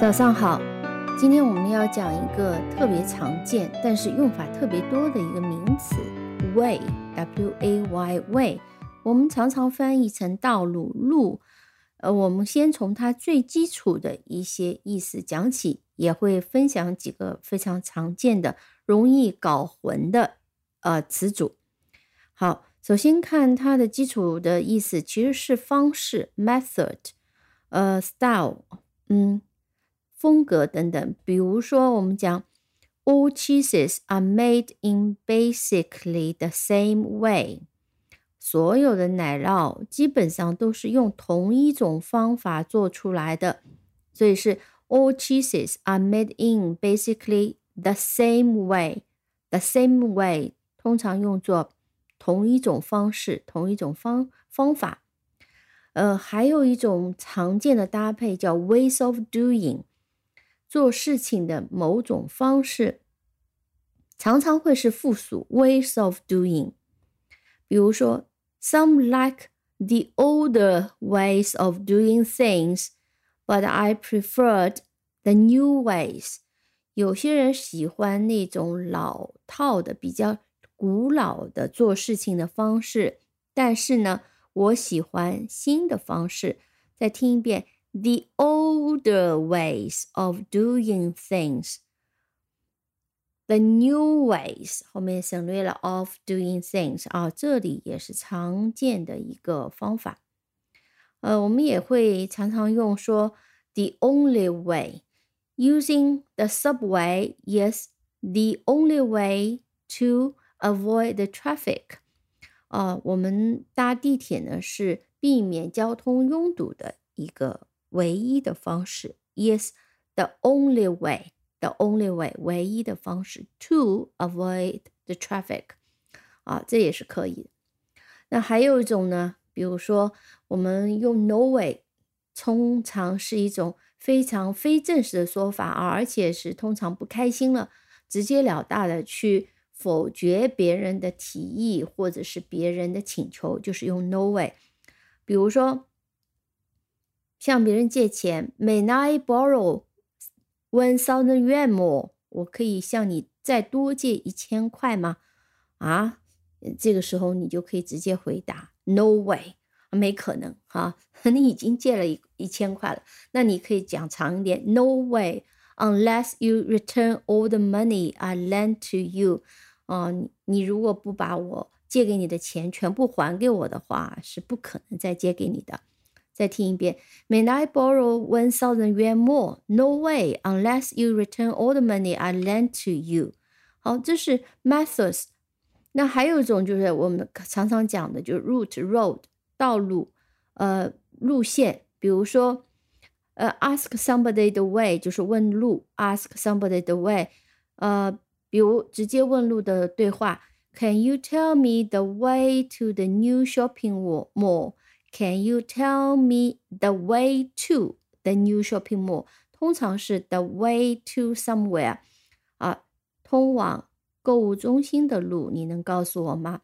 早上好，今天我们要讲一个特别常见，但是用法特别多的一个名词，way，w a y，way。我们常常翻译成道路、路。呃，我们先从它最基础的一些意思讲起，也会分享几个非常常见的、容易搞混的呃词组。好，首先看它的基础的意思，其实是方式 （method），呃，style，嗯。风格等等，比如说我们讲，all cheeses are made in basically the same way。所有的奶酪基本上都是用同一种方法做出来的，所以是 all cheeses are made in basically the same way。the same way 通常用作同一种方式、同一种方方法。呃，还有一种常见的搭配叫 ways of doing。做事情的某种方式，常常会是附属 ways of doing。比如说，Some like the older ways of doing things, but I preferred the new ways。有些人喜欢那种老套的、比较古老的做事情的方式，但是呢，我喜欢新的方式。再听一遍。the older ways of doing things. The new ways 后面省略了 of doing things 啊，这里也是常见的一个方法。呃，我们也会常常用说 the only way。Using the subway is the only way to avoid the traffic。啊，我们搭地铁呢是避免交通拥堵的一个唯一的方式 Yes，the only way. The only way，唯一的方式，to avoid the traffic，啊，这也是可以。那还有一种呢，比如说我们用 no way，通常是一种非常非正式的说法啊，而且是通常不开心了，直截了当的去否决别人的提议或者是别人的请求，就是用 no way。比如说。向别人借钱，May I borrow one thousand yuan more？我可以向你再多借一千块吗？啊，这个时候你就可以直接回答 No way，没可能哈，你已经借了一一千块了。那你可以讲长一点，No way，unless you return all the money I lent to you。啊，你如果不把我借给你的钱全部还给我的话，是不可能再借给你的。再听一遍，May I borrow one thousand yuan more? No way, unless you return all the money I lent to you. 好，这是 methods。那还有一种就是我们常常讲的，就是 route road 道路，呃，路线。比如说，呃，ask somebody the way 就是问路，ask somebody the way。呃，比如直接问路的对话，Can you tell me the way to the new shopping mall? Can you tell me the way to the new shopping mall？通常是 the way to somewhere，啊，通往购物中心的路，你能告诉我吗？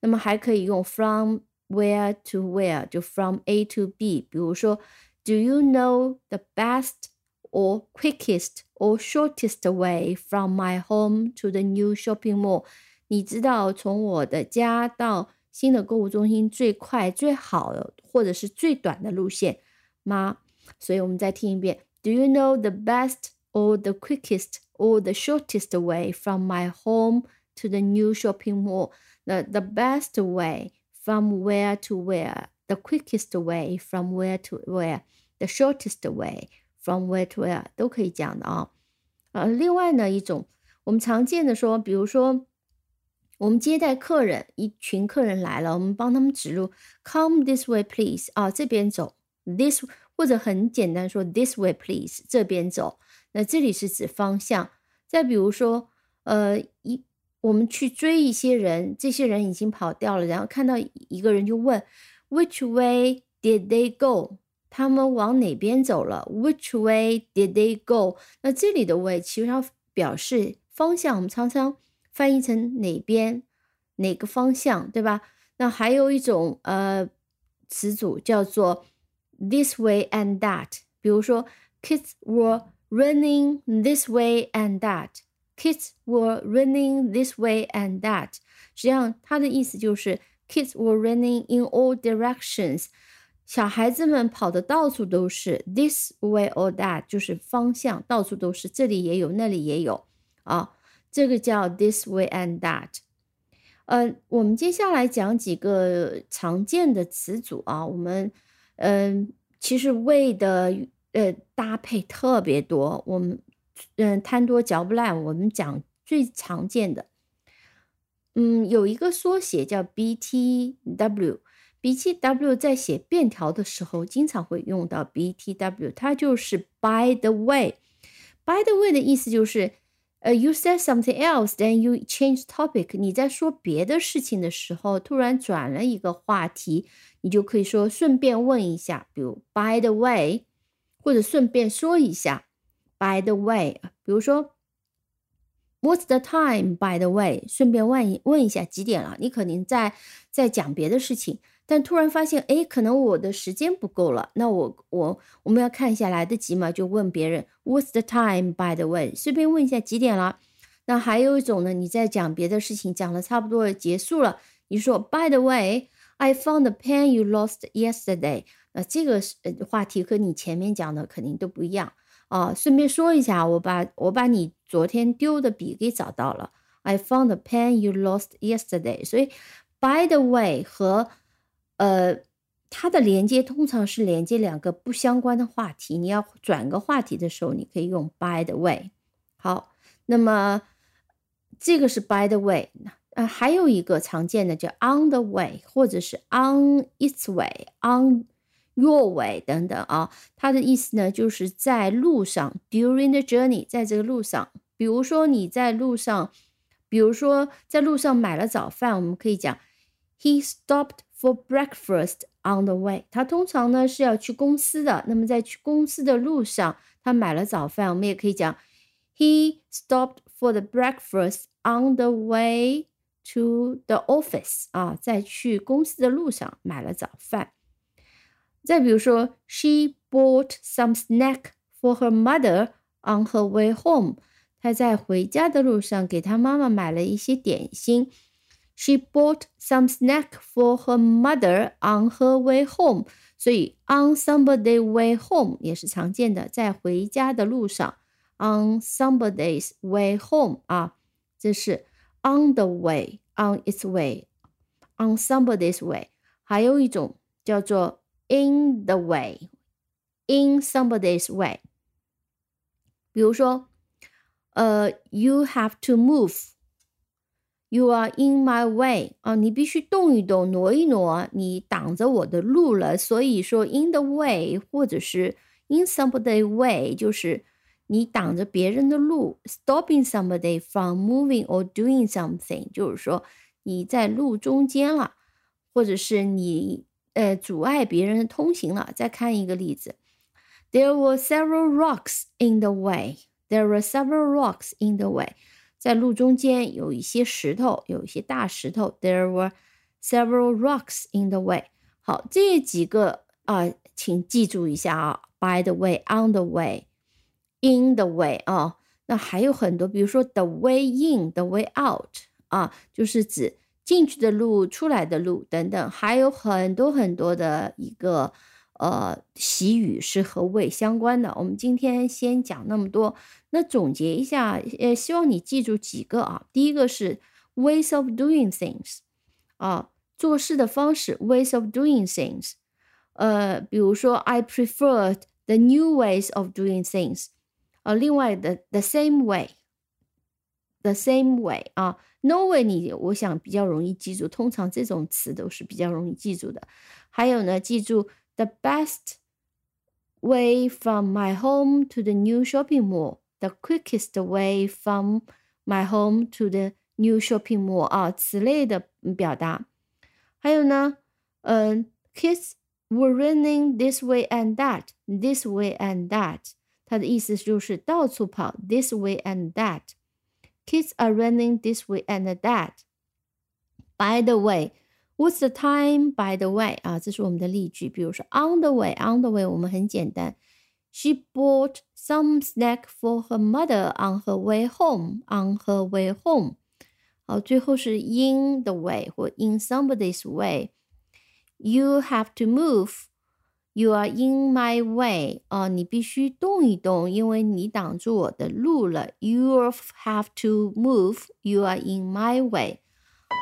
那么还可以用 from where to where，就 from A to B。比如说，Do you know the best or quickest or shortest way from my home to the new shopping mall？你知道从我的家到新的购物中心最快、最好的，或者是最短的路线吗？所以我们再听一遍：Do you know the best or the quickest or the shortest way from my home to the new shopping mall？那 the best way from where to where？The quickest way from where to where？The shortest way from where to where？都可以讲的啊。呃，另外呢一种我们常见的说，比如说。我们接待客人，一群客人来了，我们帮他们指路，Come this way, please。啊，这边走，this 或者很简单说，This way, please，这边走。那这里是指方向。再比如说，呃，一我们去追一些人，这些人已经跑掉了，然后看到一个人就问，Which way did they go？他们往哪边走了？Which way did they go？那这里的 way 其实要表示方向，我们常常。 翻译成哪边哪个方向，对吧？那还有一种呃词组叫做 this way and that，比如说 kids were running this way and that，kids were running this way and that，实际上它的意思就是 kids were running in all directions。 小孩子们跑的到处都是，this way or that 就是方向，到处都是，这里也有，那里也有啊。这个叫 this way and that。呃，我们接下来讲几个常见的词组啊。我们嗯，其实 way 的呃搭配特别多，我们嗯贪多嚼不烂，我们讲最常见的。嗯，有一个缩写叫 BTW。BTW 在写便条的时候，经常会用到 BTW，它就是 by the way。by the way 的意思就是，呃，you said something else，then you change topic。你在说别的事情的时候，突然转了一个话题，你就可以说顺便问一下，比如 by the way，或者顺便说一下 by the way。比如说 What's the time？By the way，顺便问一问一下几点了？你可能在在讲别的事情。但突然发现，哎，可能我的时间不够了。那我我我们要看一下来得及吗？就问别人，What's the time? By the way，随便问一下几点了。那还有一种呢，你在讲别的事情，讲的差不多结束了，你说，By the way，I found the pen you lost yesterday。那这个是话题和你前面讲的肯定都不一样啊。顺便说一下，我把我把你昨天丢的笔给找到了。I found the pen you lost yesterday。所以，By the way 和呃，它的连接通常是连接两个不相关的话题。你要转个话题的时候，你可以用 by the way。好，那么这个是 by the way。呃，还有一个常见的叫 on the way，或者是 on its way，on your way 等等啊。它的意思呢，就是在路上，during the journey，在这个路上。比如说你在路上，比如说在路上买了早饭，我们可以讲 he stopped。For breakfast on the way，他通常呢是要去公司的。那么在去公司的路上，他买了早饭。我们也可以讲，He stopped for the breakfast on the way to the office。啊，在去公司的路上买了早饭。再比如说，She bought some snack for her mother on her way home。她在回家的路上给她妈妈买了一些点心。 She bought some snack for her mother on her way home。所以 on somebody's way home 也是常见的，在回家的路上。On somebody's way home 啊，这是 on the way, on its way, on somebody's way。还有一种叫做 in the way, in somebody's way。比如说，呃，you have to move。 You are in my way 啊，你必须动一动，挪一挪，你挡着我的路了。所以说 in the way 或者是 in somebody's way，就是你挡着别人的路。Stopping somebody from moving or doing something，就是说你在路中间了，或者是你呃阻碍别人的通行了。再看一个例子，There were several rocks in the way. There were several rocks in the way. 在路中间有一些石头，有一些大石头。There were several rocks in the way。好，这几个啊，请记住一下啊。By the way, on the way, in the way 啊，那还有很多，比如说 the way in, the way out 啊，就是指进去的路、出来的路等等，还有很多很多的一个。呃，习语是和胃相关的。我们今天先讲那么多。那总结一下，呃，希望你记住几个啊。第一个是 ways of doing things，啊，做事的方式，ways of doing things。呃，比如说，I prefer the new ways of doing things。呃，另外的 the same way，the same way 啊，no way 你我想比较容易记住，通常这种词都是比较容易记住的。还有呢，记住。the best way from my home to the new shopping mall, the quickest way from my home to the new shopping mall 啊，此类的表达。还有呢，嗯，kids were running this way and that, this way and that，它的意思就是到处跑，this way and that。 Kids are running this way and that. By the way, what's the time? By the way 啊，这是我们的例句。比如说 on the way, on the way 我们很简单。She bought some snack for her mother on her way home. On her way home. 好，最后是 in the way 或 in somebody's way。You have to move. You are in my way. 哦，你必须动一动，因为你挡住我的路了。You have to move. You are in my way.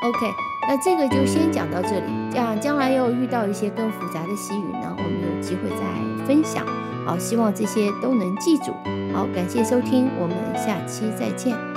OK， 那这个就先讲到这里。这样将来又遇到一些更复杂的习语呢，我们有机会再分享。好，希望这些都能记住。好，感谢收听，我们下期再见。